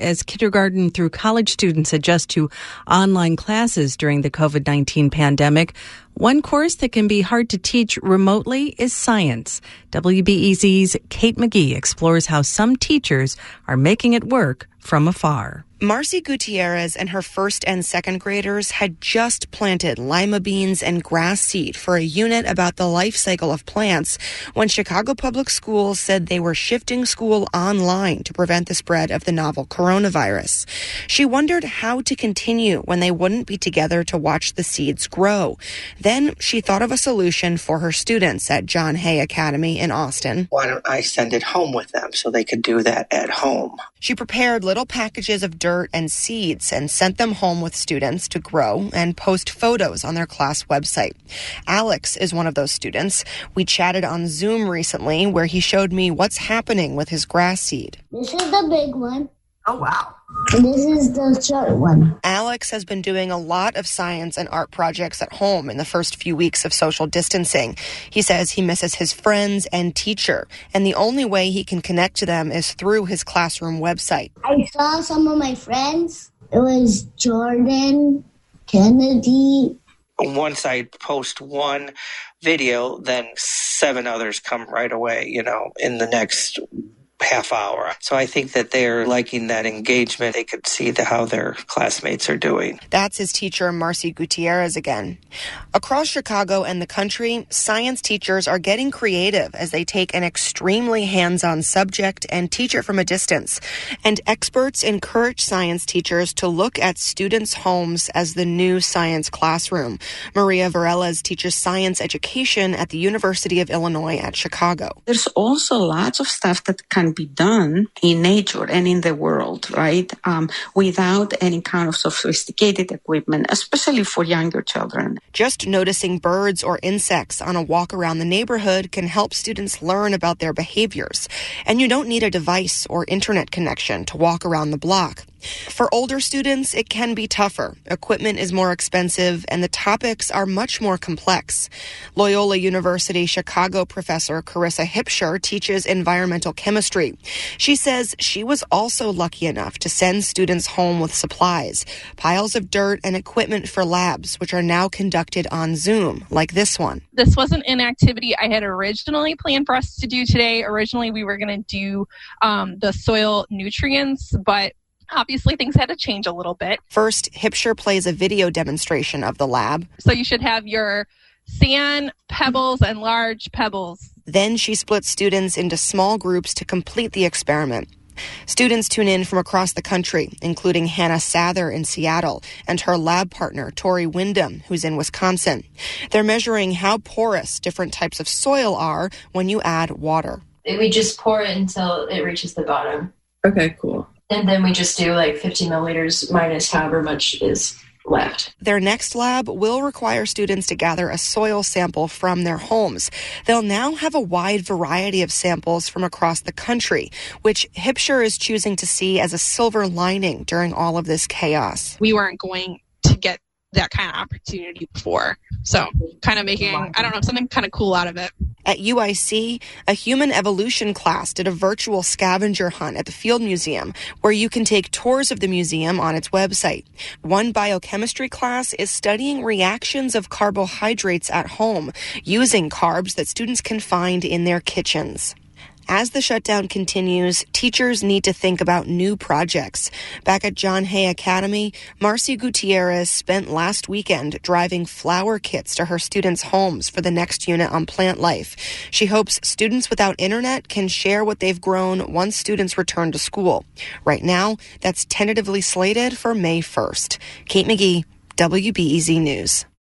as kindergarten through college students adjust to online classes during the COVID 19 pandemic. One course that can be hard to teach remotely is science. WBEZ's Kate McGee explores how some teachers are making it work from afar. Marcy Gutierrez and her first and second graders had just planted lima beans and grass seed for a unit about the life cycle of plants when Chicago Public Schools said they were shifting school online to prevent the spread of the novel coronavirus. She wondered how to continue when they wouldn't be together to watch the seeds grow. Then she thought of a solution for her students at John Hay Academy in Austin. Why don't I send it home with them so they could do that at home? She prepared little packages of dirt and seeds and sent them home with students to grow and post photos on their class website. Alex is one of those students. We chatted on Zoom recently where he showed me what's happening with his grass seed. This is the big one. Oh, wow. This is the short one. Alex has been doing a lot of science and art projects at home in the first few weeks of social distancing. He says he misses his friends and teacher, and the only way he can connect to them is through his classroom website. I saw some of my friends. It was Jordan, Kennedy. Once I post one video, then seven others come right away, you know, in the next half hour. So I think that they're liking that engagement. They could see the, how their classmates are doing. That's his teacher, Marcy Gutierrez, again. Across Chicago and the country, science teachers are getting creative as they take an extremely hands on subject and teach it from a distance. And experts encourage science teachers to look at students' homes as the new science classroom. Maria Varelas teaches science education at the University of Illinois at Chicago. There's also lots of stuff that can be done in nature and in the world, right? Um, without any kind of sophisticated equipment, especially for younger children. Just noticing birds or insects on a walk around the neighborhood can help students learn about their behaviors. And you don't need a device or internet connection to walk around the block. For older students, it can be tougher. Equipment is more expensive and the topics are much more complex. Loyola University Chicago professor Carissa Hipscher teaches environmental chemistry. She says she was also lucky enough to send students home with supplies, piles of dirt and equipment for labs, which are now conducted on Zoom, like this one. This wasn't an activity I had originally planned for us to do today. Originally, we were going to do um, the soil nutrients, but obviously things had to change a little bit. First, Hipscher plays a video demonstration of the lab. So you should have your sand, pebbles, and large pebbles. Then she splits students into small groups to complete the experiment. Students tune in from across the country, including Hannah Sather in Seattle and her lab partner, Tori Wyndham, who's in Wisconsin. They're measuring how porous different types of soil are when you add water. We just pour it until it reaches the bottom. Okay, cool and then we just do like 50 milliliters minus however much is left. Their next lab will require students to gather a soil sample from their homes. They'll now have a wide variety of samples from across the country, which Hipscher is choosing to see as a silver lining during all of this chaos. We weren't going to get that kind of opportunity before. So, kind of making, I don't know, something kind of cool out of it. At UIC, a human evolution class did a virtual scavenger hunt at the Field Museum where you can take tours of the museum on its website. One biochemistry class is studying reactions of carbohydrates at home using carbs that students can find in their kitchens. As the shutdown continues, teachers need to think about new projects. Back at John Hay Academy, Marcy Gutierrez spent last weekend driving flower kits to her students' homes for the next unit on plant life. She hopes students without internet can share what they've grown once students return to school. Right now, that's tentatively slated for May 1st. Kate McGee, WBEZ News.